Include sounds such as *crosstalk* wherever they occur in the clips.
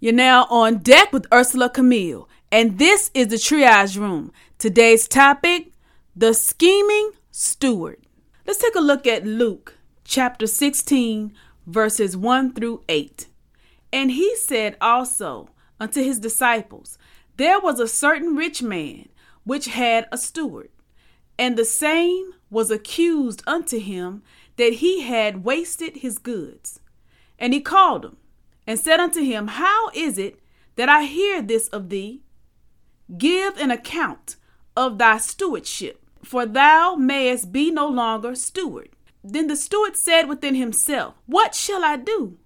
You're now on deck with Ursela Camille, and this is the Triage Room. Today's topic the scheming steward. Let's take a look at Luke chapter 16, verses 1 through 8. And he said also unto his disciples, There was a certain rich man which had a steward, and the same was accused unto him that he had wasted his goods. And he called him and said unto him, How is it that I hear this of thee? Give an account of thy stewardship, for thou mayest be no longer steward. Then the steward said within himself, What shall I do?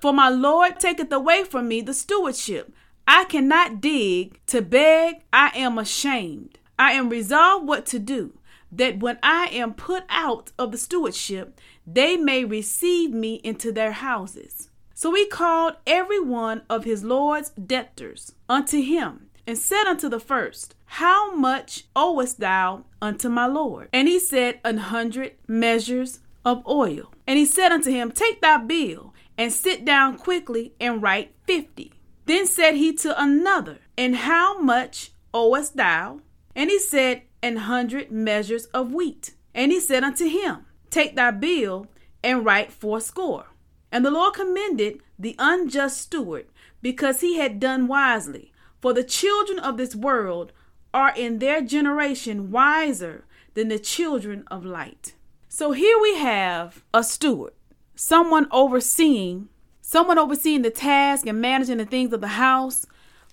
For my Lord taketh away from me the stewardship. I cannot dig to beg, I am ashamed. I am resolved what to do that when I am put out of the stewardship, they may receive me into their houses. So he called every one of his Lord's debtors unto him, and said unto the first, How much owest thou unto my Lord? And he said, An hundred measures of oil. And he said unto him, Take thy bill, and sit down quickly, and write fifty. Then said he to another, And how much owest thou? And he said, An hundred measures of wheat. And he said unto him, Take thy bill and write fourscore. And the Lord commended the unjust steward because he had done wisely. For the children of this world are in their generation wiser than the children of light. So here we have a steward, someone overseeing, someone overseeing the task and managing the things of the house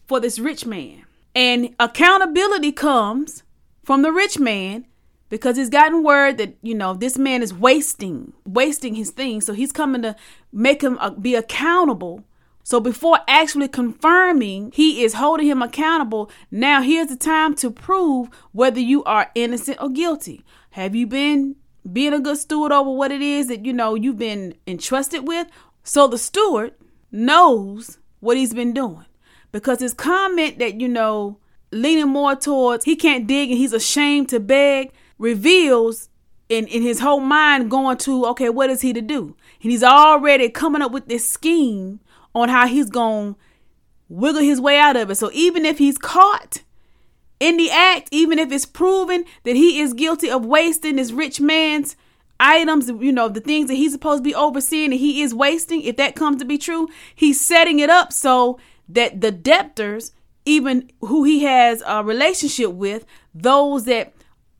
for this rich man. And accountability comes from the rich man because he's gotten word that you know this man is wasting wasting his things. So he's coming to make him uh, be accountable. So before actually confirming he is holding him accountable now here's the time to prove whether you are innocent or guilty. Have you been being a good steward over what it is that you know you've been entrusted with? So the steward knows what he's been doing. Because his comment that you know leaning more towards he can't dig and he's ashamed to beg reveals in, in his whole mind going to, okay, what is he to do? And he's already coming up with this scheme on how he's going to wiggle his way out of it. So even if he's caught in the act, even if it's proven that he is guilty of wasting this rich man's items, you know, the things that he's supposed to be overseeing and he is wasting, if that comes to be true, he's setting it up so that the debtors, even who he has a relationship with, those that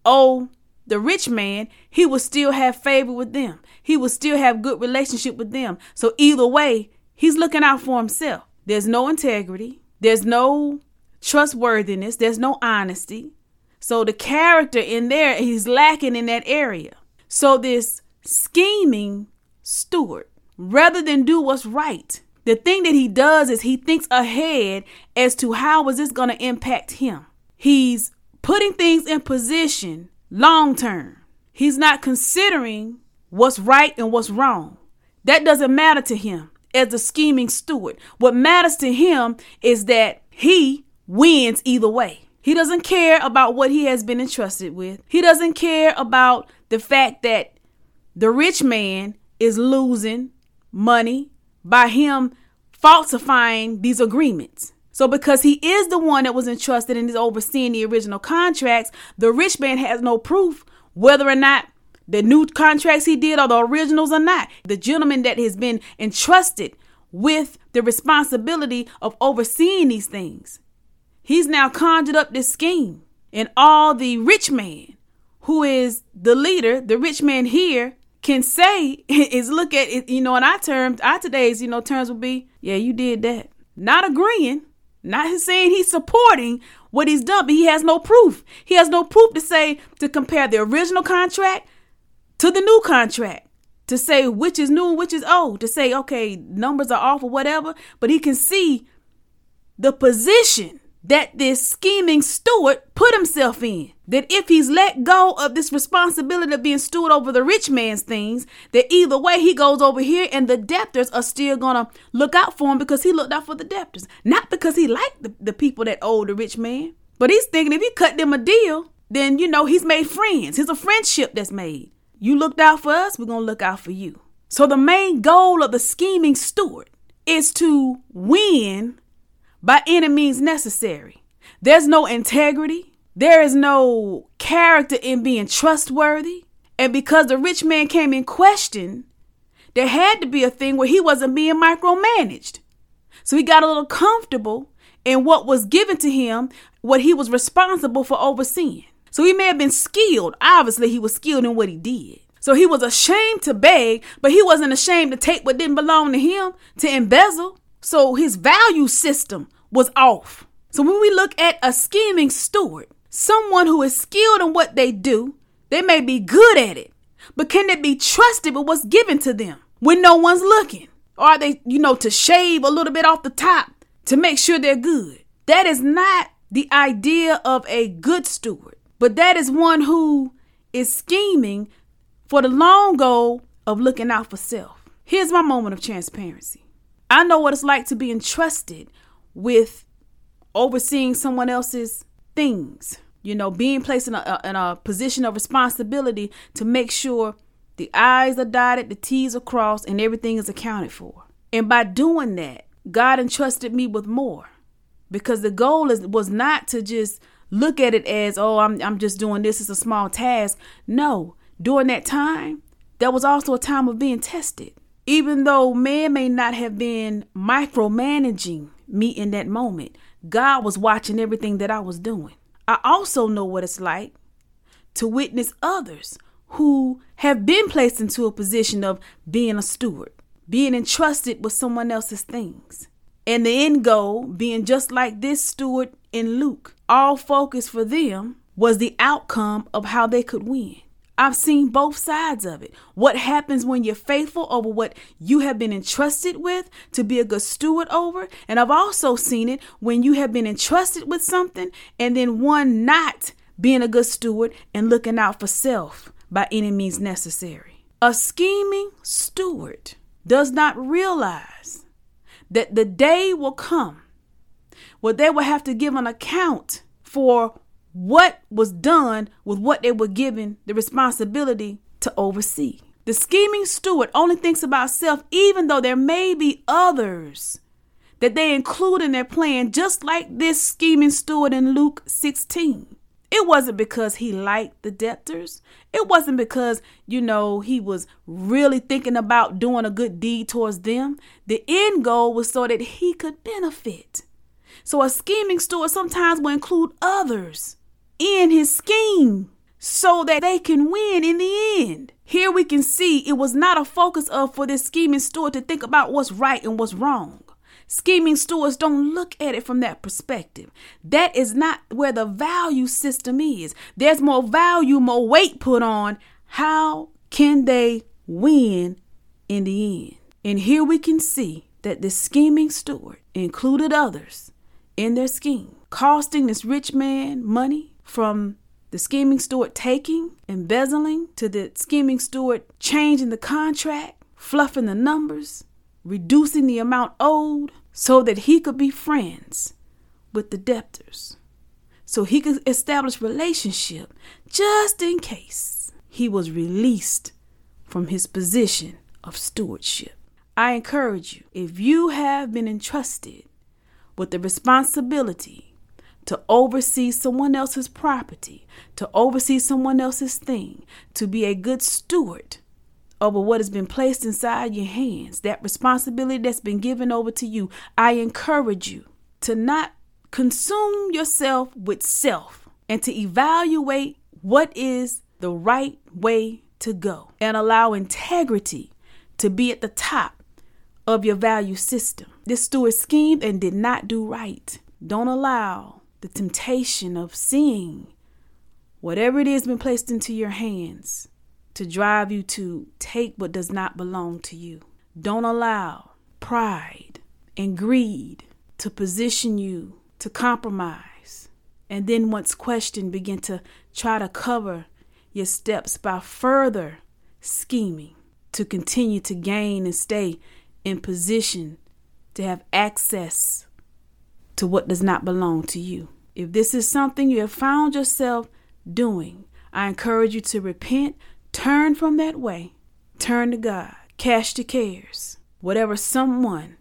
owe the rich man, he will still have favor with them. He will still have good relationship with them. So either way, he's looking out for himself. There's no integrity. There's no trustworthiness. There's no honesty. So the character in there, he's lacking in that area. So this scheming steward, rather than do what's right, the thing that he does is he thinks ahead as to how is this going to impact him. He's putting things in position long term. He's not considering what's right and what's wrong. That doesn't matter to him as a scheming steward. What matters to him is that he wins either way. He doesn't care about what he has been entrusted with. He doesn't care about the fact that the rich man is losing money by him falsifying these agreements. So, because he is the one that was entrusted and is overseeing the original contracts, the rich man has no proof whether or not the new contracts he did are the originals or not. The gentleman that has been entrusted with the responsibility of overseeing these things, he's now conjured up this scheme. And all the rich man who is the leader, the rich man here, can say *laughs* is look at it, you know, in our terms, our today's, you know, terms would be, yeah, you did that. Not agreeing, not saying he's supporting what he's done, but he has no proof. He has no proof to say to compare the original contract to the new contract. To say which is new which is old. To say, okay, numbers are off or whatever. But he can see the position that this scheming steward put himself in. That if he's let go of this responsibility of being steward over the rich man's things, that either way he goes over here and the debtors are still gonna look out for him because he looked out for the debtors. Not because he liked the, the people that owed the rich man. But he's thinking if he cut them a deal, then you know he's made friends. It's a friendship that's made. You looked out for us, we're gonna look out for you. So the main goal of the scheming steward is to win by any means necessary. There's no integrity. There is no character in being trustworthy. And because the rich man came in question, there had to be a thing where he wasn't being micromanaged. So he got a little comfortable in what was given to him, what he was responsible for overseeing. So he may have been skilled. Obviously, he was skilled in what he did. So he was ashamed to beg, but he wasn't ashamed to take what didn't belong to him to embezzle. So his value system was off. So when we look at a scheming steward, someone who is skilled in what they do, they may be good at it, but can they be trusted with what's given to them when no one's looking? Or are they, you know, to shave a little bit off the top to make sure they're good? That is not the idea of a good steward, but that is one who is scheming for the long goal of looking out for self. Here's my moment of transparency. I know what it's like to be entrusted with overseeing someone else's things. You know, being placed in a, in a position of responsibility to make sure the I's are dotted, the T's are crossed, and everything is accounted for. And by doing that, God entrusted me with more because the goal is, was not to just look at it as, oh, I'm, I'm just doing this, it's a small task. No, during that time, there was also a time of being tested. Even though man may not have been micromanaging me in that moment, God was watching everything that I was doing. I also know what it's like to witness others who have been placed into a position of being a steward, being entrusted with someone else's things. And the end goal being just like this steward in Luke. All focus for them was the outcome of how they could win. I've seen both sides of it. What happens when you're faithful over what you have been entrusted with to be a good steward over. And I've also seen it when you have been entrusted with something and then one not being a good steward and looking out for self by any means necessary. A scheming steward does not realize that the day will come where they will have to give an account for what was done with what they were given the responsibility to oversee. The scheming steward only thinks about self, even though there may be others that they include in their plan, just like this scheming steward in Luke 16. It wasn't because he liked the debtors. It wasn't because, you know, he was really thinking about doing a good deed towards them. The end goal was so that he could benefit. So a scheming steward sometimes will include others in his scheme so that they can win in the end. Here we can see it was not a focus of for this scheming steward to think about what's right and what's wrong. Scheming stewards don't look at it from that perspective. That is not where the value system is. There's more value, more weight put on how can they win in the end. And here we can see that the scheming steward included others in their scheme, costing this rich man money, from the scheming steward taking, embezzling, to the scheming steward changing the contract, fluffing the numbers, reducing the amount owed so that he could be friends with the debtors. So he could establish relationship just in case he was released from his position of stewardship. I encourage you, if you have been entrusted with the responsibility to oversee someone else's property, to oversee someone else's thing, to be a good steward over what has been placed inside your hands, that responsibility that's been given over to you, I encourage you to not consume yourself with self and to evaluate what is the right way to go and allow integrity to be at the top of your value system. This steward schemed and did not do right. Don't allow the temptation of seeing whatever it is been placed into your hands to drive you to take what does not belong to you. Don't allow pride and greed to position you to compromise. And then, once questioned, begin to try to cover your steps by further scheming to continue to gain and stay in position to have access to what does not belong to you. If this is something you have found yourself doing, I encourage you to repent, turn from that way, turn to God, cast your cares. Whatever someone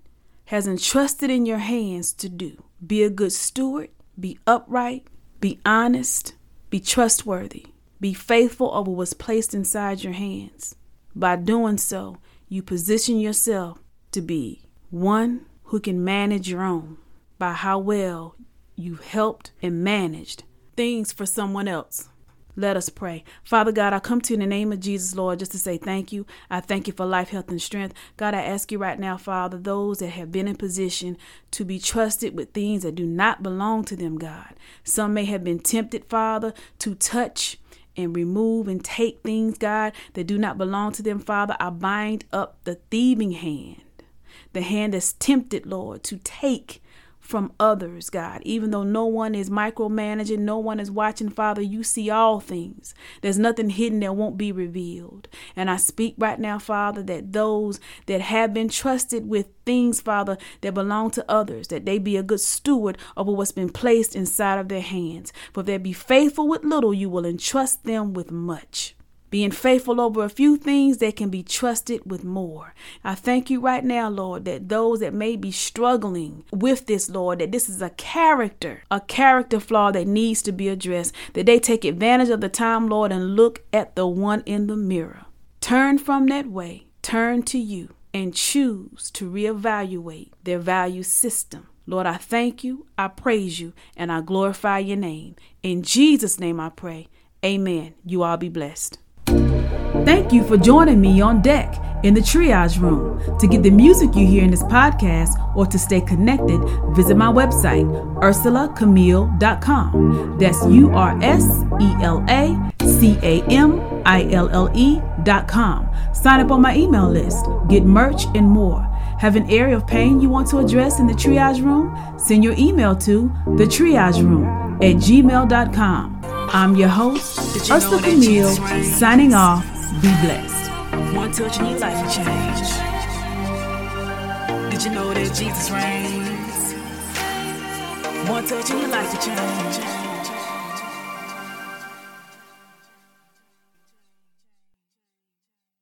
has entrusted in your hands to do, be a good steward, be upright, be honest, be trustworthy, be faithful over what's placed inside your hands. By doing so, you position yourself to be one who can manage your own by how well you've helped and managed things for someone else. Let us pray. Father God, I come to you in the name of Jesus, Lord, just to say thank you. I thank you for life, health, and strength. God, I ask you right now, Father, those that have been in position to be trusted with things that do not belong to them, God. Some may have been tempted, Father, to touch and remove and take things, God, that do not belong to them, Father. I bind up the thieving hand, the hand that's tempted, Lord, to take from others, God. Even though no one is micromanaging, no one is watching, Father, you see all things. There's nothing hidden that won't be revealed. And I speak right now, Father, that those that have been trusted with things, Father, that belong to others, that they be a good steward over what's been placed inside of their hands. For if they be faithful with little, you will entrust them with much being faithful over a few things that can be trusted with more. I thank you right now, Lord, that those that may be struggling with this, Lord, that this is a character, a character flaw that needs to be addressed, that they take advantage of the time, Lord, and look at the one in the mirror. Turn from that way, turn to you, and choose to reevaluate their value system. Lord, I thank you, I praise you, and I glorify your name. In Jesus' name I pray. Amen. You all be blessed. Thank you for joining me on deck in the triage room. To get the music you hear in this podcast or to stay connected, visit my website, urselacamille.com. That's U R S E L A C A M I L L E.com. Sign up on my email list, get merch, and more. Have an area of pain you want to address in the triage room? Send your email to the triage room at gmail.com. I'm your host, Ursela Camille, signing off. Be blessed. One touch and your life will change. Did you know that Jesus reigns? One touch and your life will change.